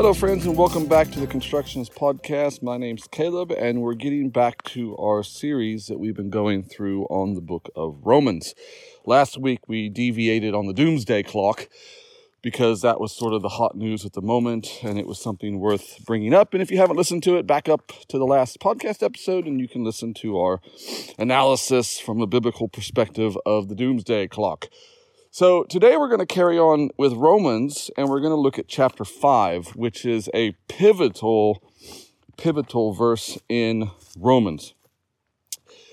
Hello, friends, and welcome back to the Constructionist Podcast. My name's Caleb, and we're getting back to our series that we've been going through on the book of Romans. Last week, we deviated on the doomsday clock because that was sort of the hot news at the moment, and it was something worth bringing up. And if you haven't listened to it, back up to the last podcast episode, and you can listen to our analysis from a biblical perspective of the doomsday clock. So today we're going to carry on with Romans and we're going to look at chapter 5, which is a pivotal pivotal verse in Romans.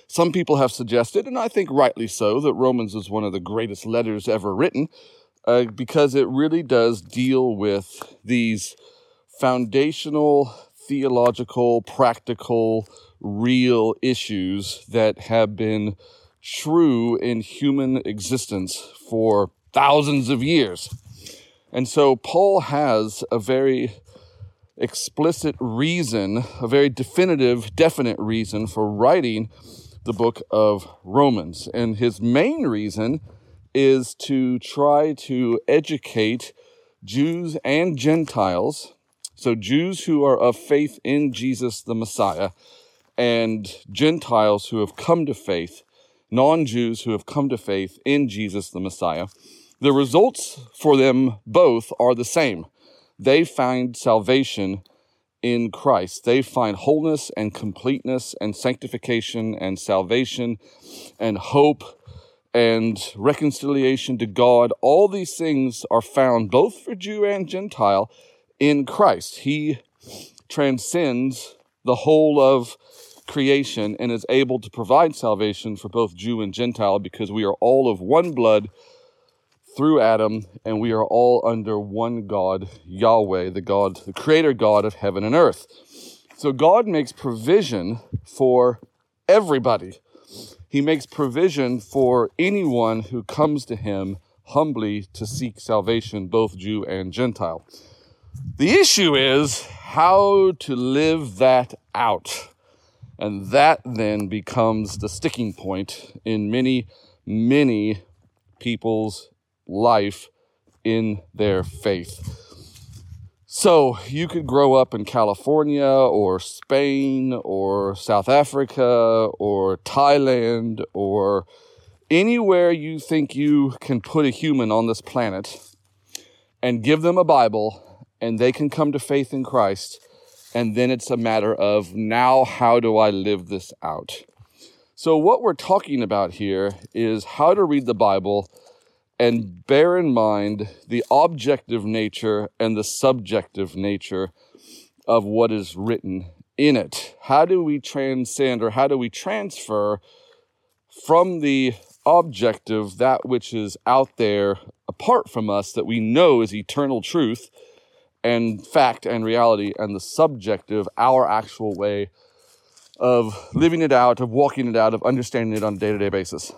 Some people have suggested, and I think rightly so, that Romans is one of the greatest letters ever written uh, because it really does deal with these foundational, theological, practical, real issues that have been true in human existence for thousands of years. And so Paul has a very explicit reason, a very definitive, definite reason for writing the book of Romans. And his main reason is to try to educate Jews and Gentiles, so Jews who are of faith in Jesus the Messiah, and Gentiles who have come to faith non Jews who have come to faith in Jesus the Messiah, the results for them both are the same. They find salvation in Christ. They find wholeness and completeness and sanctification and salvation and hope and reconciliation to God. All these things are found both for Jew and Gentile in Christ. He transcends the whole of creation and is able to provide salvation for both Jew and Gentile because we are all of one blood through Adam and we are all under one God, Yahweh, the God, the creator God of heaven and earth. So God makes provision for everybody. He makes provision for anyone who comes to him humbly to seek salvation, both Jew and Gentile. The issue is how to live that out. And that then becomes the sticking point in many, many people's life in their faith. So you could grow up in California or Spain or South Africa or Thailand or anywhere you think you can put a human on this planet and give them a Bible and they can come to faith in Christ and then it's a matter of now, how do I live this out? So, what we're talking about here is how to read the Bible and bear in mind the objective nature and the subjective nature of what is written in it. How do we transcend or how do we transfer from the objective that which is out there apart from us that we know is eternal truth? And fact and reality and the subjective, our actual way of living it out, of walking it out, of understanding it on a day to day basis.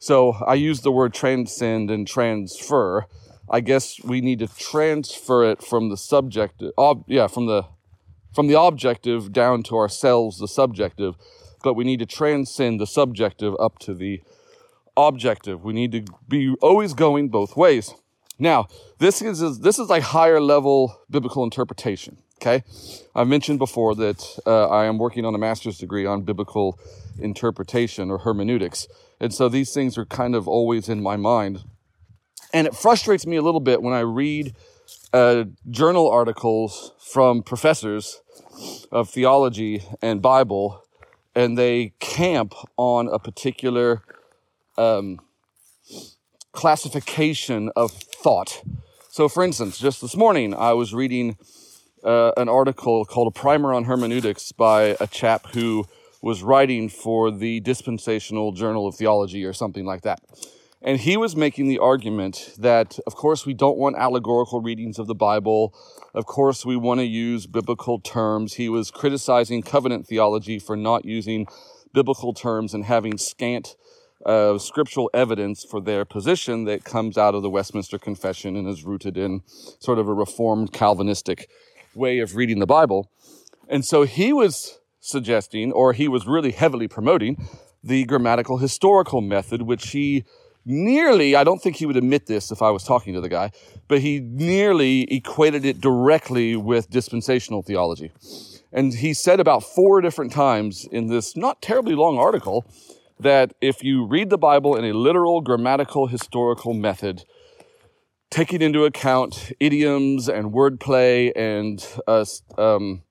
So I use the word transcend and transfer. I guess we need to transfer it from the subjective, ob, yeah, from the from the objective down to ourselves, the subjective. But we need to transcend the subjective up to the objective. We need to be always going both ways. Now, this is this is like higher level biblical interpretation. Okay, I've mentioned before that uh, I am working on a master's degree on biblical interpretation or hermeneutics, and so these things are kind of always in my mind, and it frustrates me a little bit when I read uh, journal articles from professors of theology and Bible, and they camp on a particular um, classification of thought. So, for instance, just this morning I was reading uh, an article called A Primer on Hermeneutics by a chap who was writing for the Dispensational Journal of Theology or something like that. And he was making the argument that, of course, we don't want allegorical readings of the Bible. Of course, we want to use biblical terms. He was criticizing covenant theology for not using biblical terms and having scant uh, scriptural evidence for their position that comes out of the Westminster Confession and is rooted in sort of a reformed Calvinistic way of reading the Bible. And so he was suggesting, or he was really heavily promoting, the grammatical historical method, which he nearly, I don't think he would admit this if I was talking to the guy, but he nearly equated it directly with dispensational theology. And he said about four different times in this not terribly long article that if you read the Bible in a literal, grammatical, historical method, taking into account idioms and wordplay and, uh, um,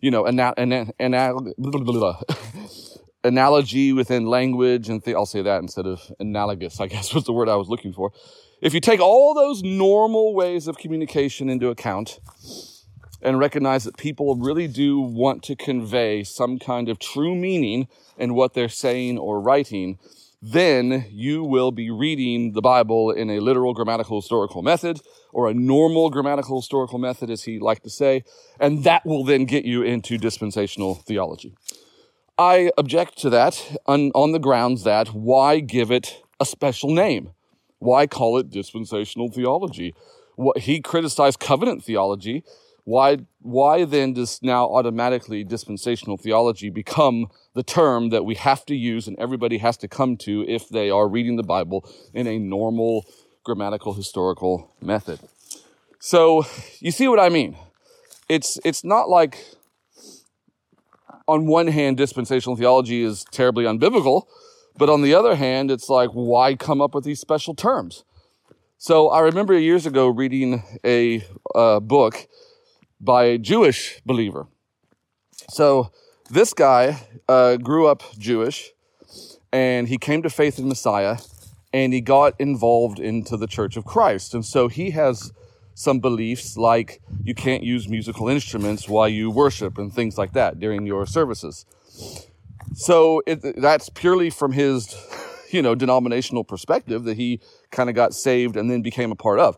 you know, ana- ana- ana- analogy within language, and I'll say that instead of analogous, I guess was the word I was looking for. If you take all those normal ways of communication into account and recognize that people really do want to convey some kind of true meaning in what they're saying or writing, then you will be reading the Bible in a literal grammatical historical method or a normal grammatical historical method, as he liked to say, and that will then get you into dispensational theology. I object to that on, on the grounds that why give it a special name? Why call it dispensational theology? What, he criticized covenant theology. Why, why then does now automatically dispensational theology become the term that we have to use and everybody has to come to if they are reading the Bible in a normal grammatical historical method? So you see what I mean? It's, it's not like on one hand, dispensational theology is terribly unbiblical, but on the other hand, it's like, why come up with these special terms? So I remember years ago reading a uh, book by a Jewish believer. So this guy uh, grew up Jewish and he came to faith in Messiah and he got involved into the Church of Christ. And so he has some beliefs like you can't use musical instruments while you worship and things like that during your services. So it, that's purely from his, you know, denominational perspective that he kind of got saved and then became a part of.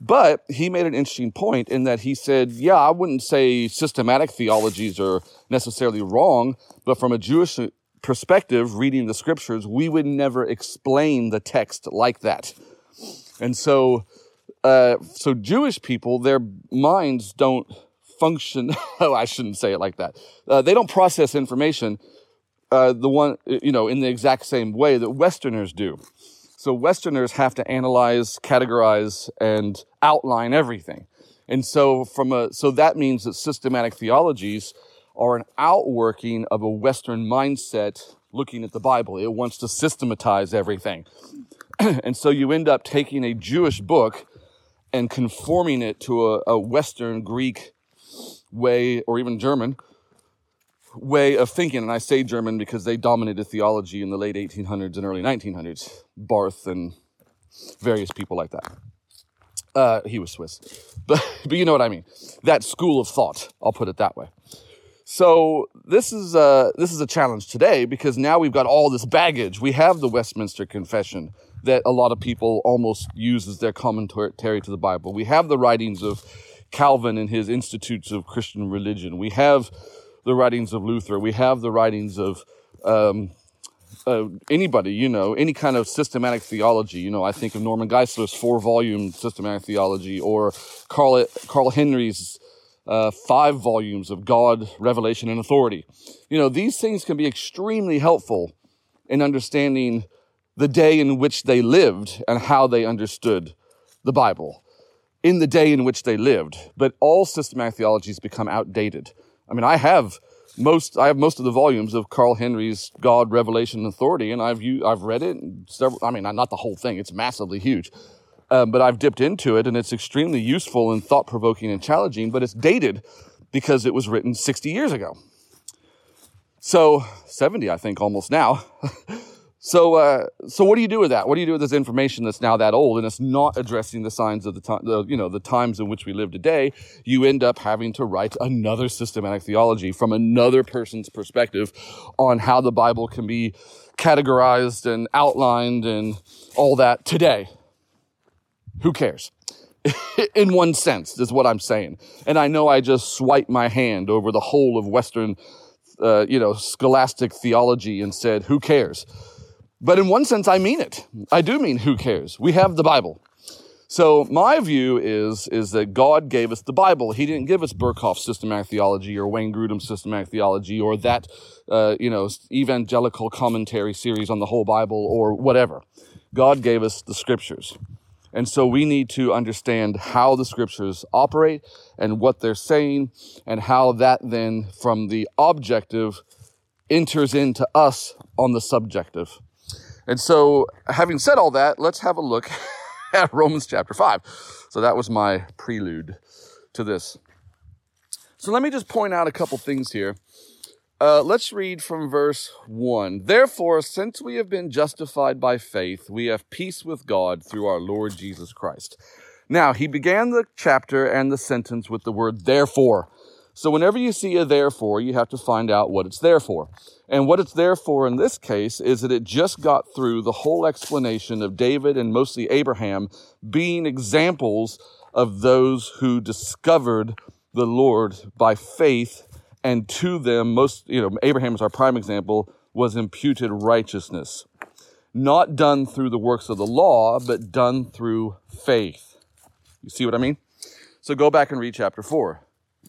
But he made an interesting point in that he said, yeah, I wouldn't say systematic theologies are necessarily wrong, but from a Jewish perspective, reading the scriptures, we would never explain the text like that. And so uh, so Jewish people, their minds don't function. oh, I shouldn't say it like that. Uh, they don't process information uh, the one you know in the exact same way that Westerners do. So Westerners have to analyze, categorize, and outline everything. And so from a so that means that systematic theologies are an outworking of a Western mindset looking at the Bible. It wants to systematize everything. and so you end up taking a Jewish book and conforming it to a, a Western Greek way, or even German way of thinking. And I say German because they dominated theology in the late 1800s and early 1900s. Barth and various people like that. Uh, he was Swiss, but, but you know what I mean. That school of thought, I'll put it that way. So this is a, uh, this is a challenge today because now we've got all this baggage. We have the Westminster Confession that a lot of people almost use as their commentary to the Bible. We have the writings of Calvin and his Institutes of Christian Religion. We have the writings of Luther. We have the writings of um, uh, anybody, you know, any kind of systematic theology. You know, I think of Norman Geisler's four volume systematic theology or Carl, Carl Henry's uh, five volumes of God, Revelation, and Authority. You know, these things can be extremely helpful in understanding the day in which they lived and how they understood the Bible in the day in which they lived. But all systematic theologies become outdated. I mean, I have most, I have most of the volumes of Carl Henry's God, Revelation, and Authority, and I've, I've read it. Several, I mean, not the whole thing. It's massively huge. Um, but I've dipped into it and it's extremely useful and thought provoking and challenging, but it's dated because it was written 60 years ago. So 70, I think, almost now. So, uh, so what do you do with that? What do you do with this information that's now that old and it's not addressing the signs of the time, the, you know, the times in which we live today? You end up having to write another systematic theology from another person's perspective on how the Bible can be categorized and outlined and all that today. Who cares? in one sense, is what I'm saying. And I know I just swiped my hand over the whole of Western, uh, you know, scholastic theology and said, who cares? But in one sense, I mean it. I do mean who cares. We have the Bible. So my view is, is that God gave us the Bible. He didn't give us Berkhof's systematic theology or Wayne Grudem's systematic theology or that, uh, you know, evangelical commentary series on the whole Bible or whatever. God gave us the scriptures. And so we need to understand how the scriptures operate and what they're saying and how that then from the objective enters into us on the subjective. And so having said all that, let's have a look at Romans chapter 5. So that was my prelude to this. So let me just point out a couple things here. Uh, let's read from verse 1. Therefore, since we have been justified by faith, we have peace with God through our Lord Jesus Christ. Now, he began the chapter and the sentence with the word therefore. So whenever you see a therefore, you have to find out what it's there for. And what it's there for in this case is that it just got through the whole explanation of David and mostly Abraham being examples of those who discovered the Lord by faith and to them most you know Abraham is our prime example was imputed righteousness. Not done through the works of the law but done through faith. You see what I mean? So go back and read chapter 4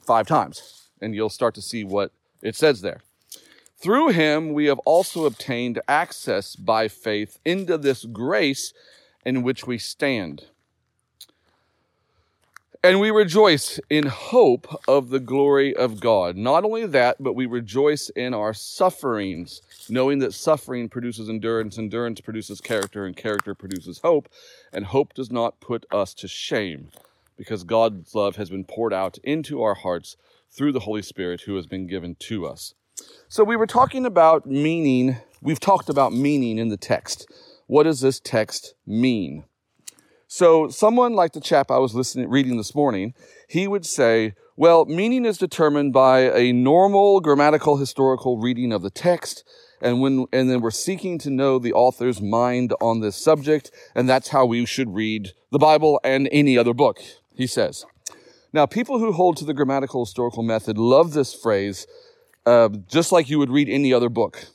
five times and you'll start to see what it says there through him, we have also obtained access by faith into this grace in which we stand. And we rejoice in hope of the glory of God. Not only that, but we rejoice in our sufferings, knowing that suffering produces endurance, endurance produces character, and character produces hope. And hope does not put us to shame, because God's love has been poured out into our hearts through the Holy Spirit who has been given to us. So we were talking about meaning. We've talked about meaning in the text. What does this text mean? So someone like the chap I was listening, reading this morning, he would say, well, meaning is determined by a normal grammatical historical reading of the text. And when, and then we're seeking to know the author's mind on this subject. And that's how we should read the Bible and any other book, he says. Now, people who hold to the grammatical historical method love this phrase uh, just like you would read any other book.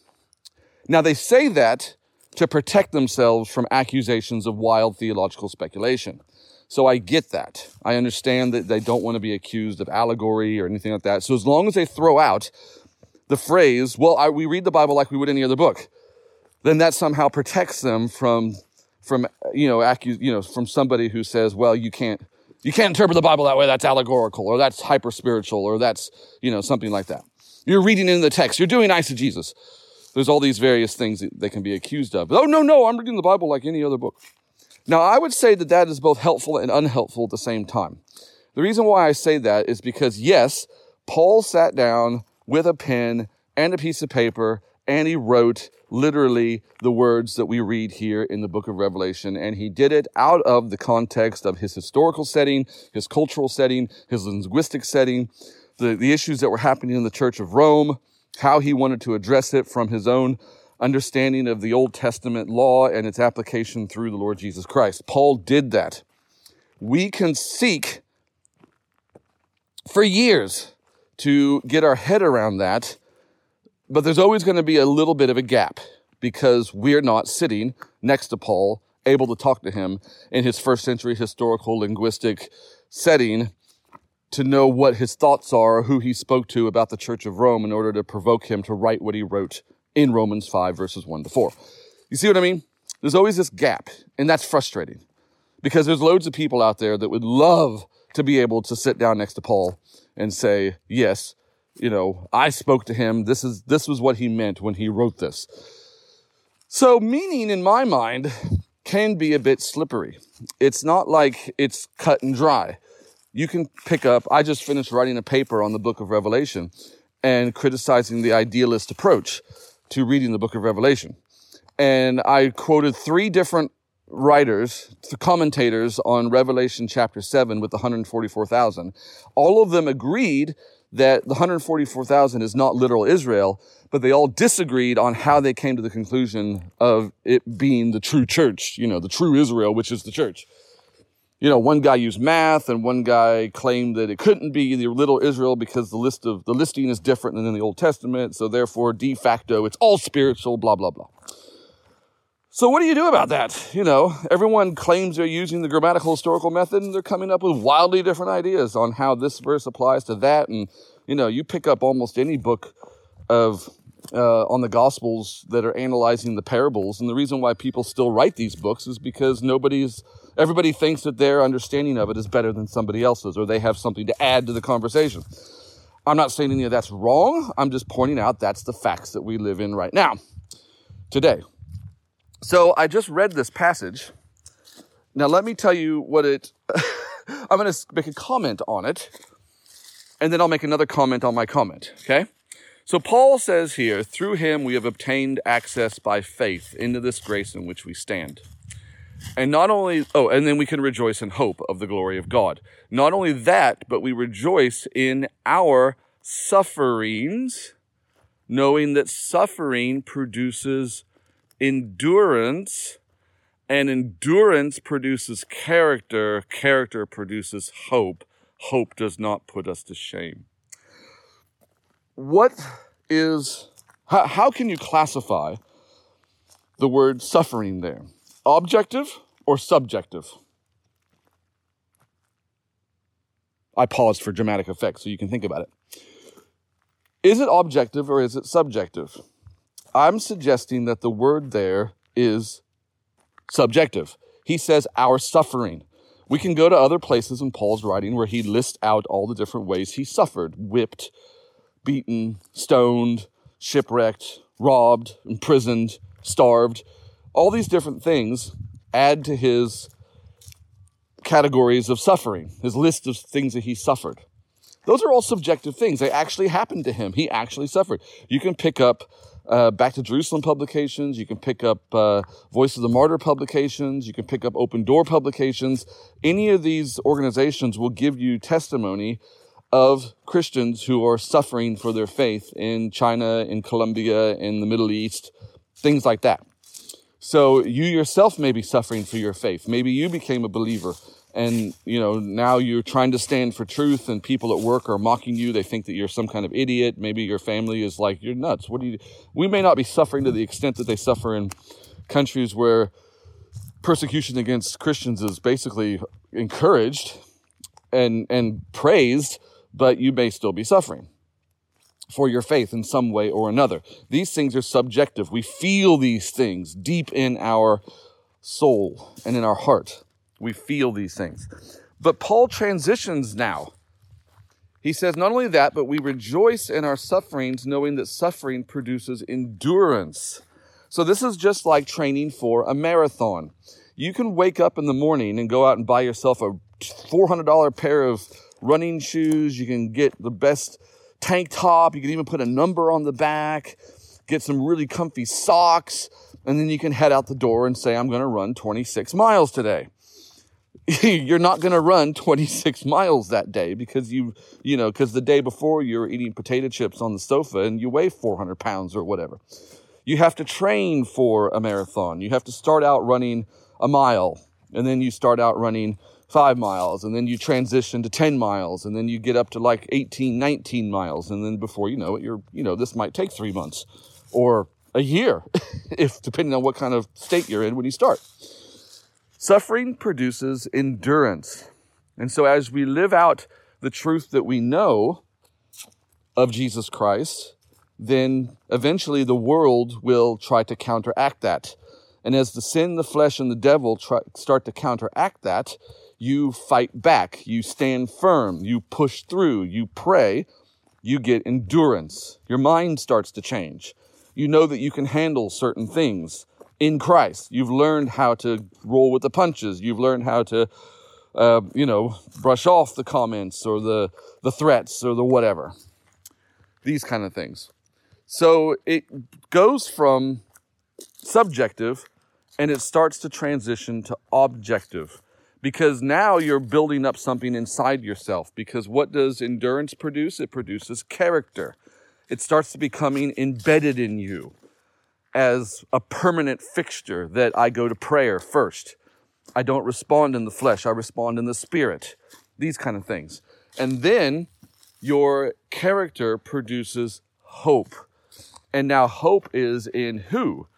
Now, they say that to protect themselves from accusations of wild theological speculation. So I get that. I understand that they don't want to be accused of allegory or anything like that. So as long as they throw out the phrase, well, I, we read the Bible like we would any other book, then that somehow protects them from, from, you know, accu- you know, from somebody who says, well, you can't, you can't interpret the Bible that way. That's allegorical or that's hyper spiritual or that's, you know, something like that. You're reading in the text. You're doing eisegesis. There's all these various things that they can be accused of. Oh, no, no, I'm reading the Bible like any other book. Now, I would say that that is both helpful and unhelpful at the same time. The reason why I say that is because, yes, Paul sat down with a pen and a piece of paper and he wrote literally the words that we read here in the book of Revelation. And he did it out of the context of his historical setting, his cultural setting, his linguistic setting, the, the issues that were happening in the Church of Rome, how he wanted to address it from his own understanding of the Old Testament law and its application through the Lord Jesus Christ. Paul did that. We can seek for years to get our head around that, but there's always going to be a little bit of a gap because we're not sitting next to Paul, able to talk to him in his first century historical linguistic setting to know what his thoughts are who he spoke to about the Church of Rome in order to provoke him to write what he wrote in Romans 5 verses 1 to 4. You see what I mean? There's always this gap, and that's frustrating because there's loads of people out there that would love to be able to sit down next to Paul and say, yes, you know, I spoke to him. This is, this was what he meant when he wrote this. So meaning in my mind can be a bit slippery. It's not like it's cut and dry you can pick up. I just finished writing a paper on the book of Revelation and criticizing the idealist approach to reading the book of Revelation. And I quoted three different writers, the commentators on Revelation chapter 7 with the 144,000. All of them agreed that the 144,000 is not literal Israel, but they all disagreed on how they came to the conclusion of it being the true church, you know, the true Israel, which is the church. You know, one guy used math and one guy claimed that it couldn't be the little Israel because the list of the listing is different than in the Old Testament. So therefore, de facto, it's all spiritual, blah, blah, blah. So what do you do about that? You know, everyone claims they're using the grammatical historical method and they're coming up with wildly different ideas on how this verse applies to that. And, you know, you pick up almost any book of, uh, on the gospels that are analyzing the parables. And the reason why people still write these books is because nobody's, everybody thinks that their understanding of it is better than somebody else's or they have something to add to the conversation. I'm not saying any of that's wrong. I'm just pointing out that's the facts that we live in right now, today. So I just read this passage. Now let me tell you what it, I'm going to make a comment on it, and then I'll make another comment on my comment, okay? So Paul says here, through him we have obtained access by faith into this grace in which we stand. And not only, oh, and then we can rejoice in hope of the glory of God. Not only that, but we rejoice in our sufferings, knowing that suffering produces endurance, and endurance produces character, character produces hope. Hope does not put us to shame. What is, how, how can you classify the word suffering there? Objective or subjective? I paused for dramatic effect so you can think about it. Is it objective or is it subjective? I'm suggesting that the word there is subjective. He says our suffering. We can go to other places in Paul's writing where he lists out all the different ways he suffered whipped, beaten, stoned, shipwrecked, robbed, imprisoned, starved. All these different things add to his categories of suffering, his list of things that he suffered. Those are all subjective things. They actually happened to him. He actually suffered. You can pick up uh, Back to Jerusalem publications. You can pick up uh, Voice of the Martyr publications. You can pick up Open Door publications. Any of these organizations will give you testimony of Christians who are suffering for their faith in China, in Colombia, in the Middle East, things like that. So you yourself may be suffering for your faith. Maybe you became a believer and you know now you're trying to stand for truth and people at work are mocking you. They think that you're some kind of idiot. Maybe your family is like you're nuts. What do you we may not be suffering to the extent that they suffer in countries where persecution against christians is basically encouraged and and praised but you may still be suffering for your faith in some way or another. These things are subjective. We feel these things deep in our soul and in our heart we feel these things. But Paul transitions now. He says, not only that, but we rejoice in our sufferings, knowing that suffering produces endurance. So this is just like training for a marathon. You can wake up in the morning and go out and buy yourself a $400 pair of running shoes. You can get the best tank top. You can even put a number on the back, get some really comfy socks, and then you can head out the door and say, I'm going to run 26 miles today. you're not going to run 26 miles that day because you, you know, because the day before you're eating potato chips on the sofa and you weigh 400 pounds or whatever. You have to train for a marathon. You have to start out running a mile and then you start out running five miles and then you transition to 10 miles and then you get up to like 18, 19 miles. And then before you know it, you're, you know, this might take three months or a year if depending on what kind of state you're in when you start. Suffering produces endurance. And so as we live out the truth that we know of Jesus Christ, then eventually the world will try to counteract that. And as the sin, the flesh, and the devil try, start to counteract that, you fight back, you stand firm, you push through, you pray, you get endurance. Your mind starts to change. You know that you can handle certain things in Christ. You've learned how to roll with the punches. You've learned how to, uh, you know, brush off the comments or the, the threats or the whatever. These kind of things. So it goes from subjective and it starts to transition to objective because now you're building up something inside yourself. Because what does endurance produce? It produces character. It starts to becoming embedded in you as a permanent fixture that I go to prayer first. I don't respond in the flesh, I respond in the spirit. These kind of things. And then your character produces hope. And now hope is in who?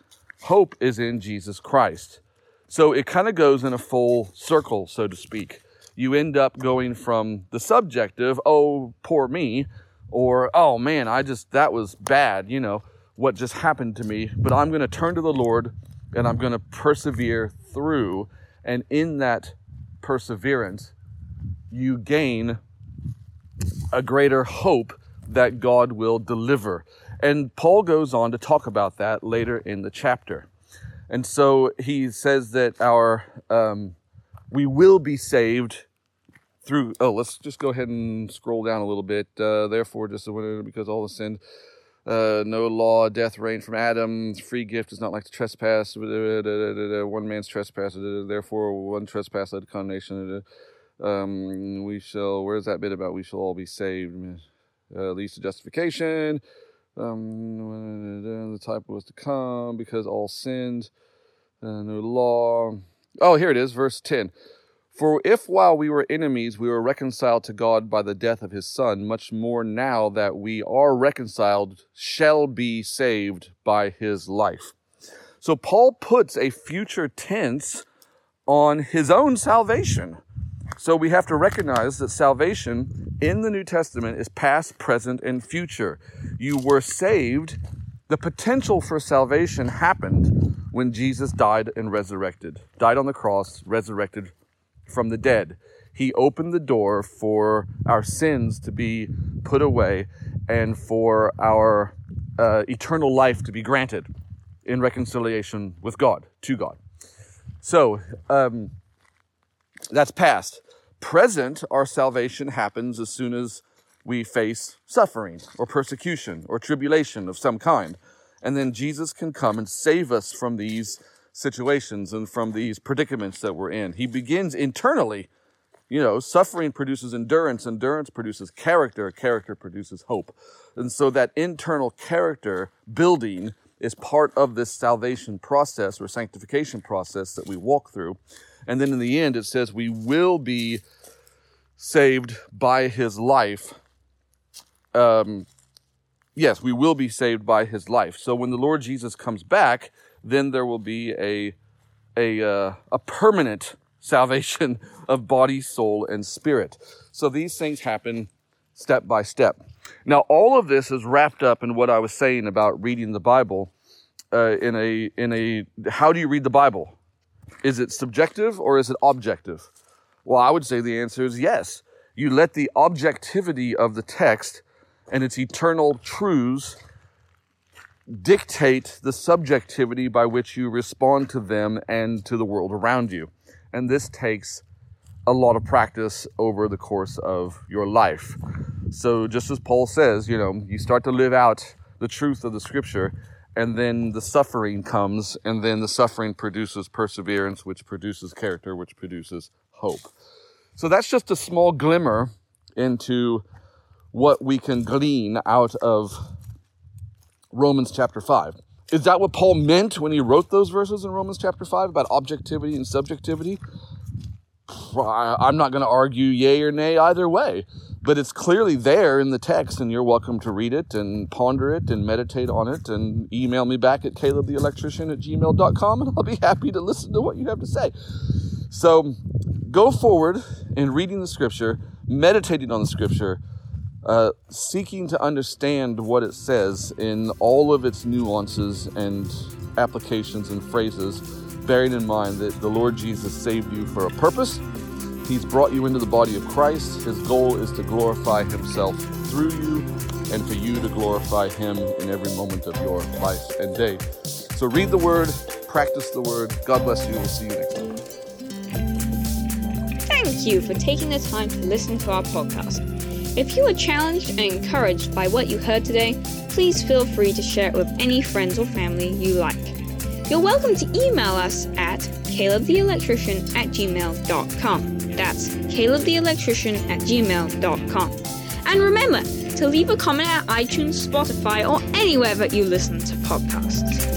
Hope is in Jesus Christ. So it kind of goes in a full circle, so to speak. You end up going from the subjective, oh, poor me, or oh man, I just, that was bad, you know, what just happened to me. But I'm going to turn to the Lord and I'm going to persevere through. And in that perseverance, you gain a greater hope that God will deliver. And Paul goes on to talk about that later in the chapter. And so he says that our um, we will be saved through. Oh, let's just go ahead and scroll down a little bit. Uh, Therefore, just because all the sin, uh, no law, death reigned from Adam. Free gift is not like the trespass. One man's trespass. Therefore, one trespass led to condemnation. Um, we shall. Where's that bit about? We shall all be saved. Uh, leads to justification um, the type was to come because all sinned, uh, no law. Oh, here it is, verse 10. For if while we were enemies we were reconciled to God by the death of his Son, much more now that we are reconciled shall be saved by his life. So Paul puts a future tense on his own salvation. So we have to recognize that salvation in the New Testament is past, present, and future. You were saved. The potential for salvation happened when Jesus died and resurrected, died on the cross, resurrected from the dead. He opened the door for our sins to be put away and for our uh, eternal life to be granted in reconciliation with God, to God. So, um, that's past. Present, our salvation happens as soon as we face suffering or persecution or tribulation of some kind. And then Jesus can come and save us from these situations and from these predicaments that we're in. He begins internally. You know, suffering produces endurance, endurance produces character, character produces hope. And so that internal character building is part of this salvation process or sanctification process that we walk through. And then in the end, it says we will be saved by his life. Um, yes, we will be saved by his life. So when the Lord Jesus comes back, then there will be a, a, uh, a permanent salvation of body, soul, and spirit. So these things happen step by step. Now, all of this is wrapped up in what I was saying about reading the Bible. Uh, in a in a how do you read the Bible? Is it subjective or is it objective? Well, I would say the answer is yes. You let the objectivity of the text and its eternal truths dictate the subjectivity by which you respond to them and to the world around you. And this takes a lot of practice over the course of your life. So, just as Paul says, you know, you start to live out the truth of the scripture and then the suffering comes, and then the suffering produces perseverance, which produces character, which produces hope. So that's just a small glimmer into what we can glean out of Romans chapter 5. Is that what Paul meant when he wrote those verses in Romans chapter 5 about objectivity and subjectivity? I'm not going to argue yay or nay either way but it's clearly there in the text, and you're welcome to read it and ponder it and meditate on it and email me back at calebtheelectrician at gmail.com, and I'll be happy to listen to what you have to say. So go forward in reading the scripture, meditating on the scripture, uh, seeking to understand what it says in all of its nuances and applications and phrases, bearing in mind that the Lord Jesus saved you for a purpose He's brought you into the body of Christ. His goal is to glorify Himself through you and for you to glorify Him in every moment of your life and day. So read the Word, practice the Word. God bless you. We'll see you next time. Thank you for taking the time to listen to our podcast. If you are challenged and encouraged by what you heard today, please feel free to share it with any friends or family you like. You're welcome to email us at calebtheelectrician at gmail.com. That's calebtheelectrician at gmail.com. And remember to leave a comment at iTunes, Spotify, or anywhere that you listen to podcasts.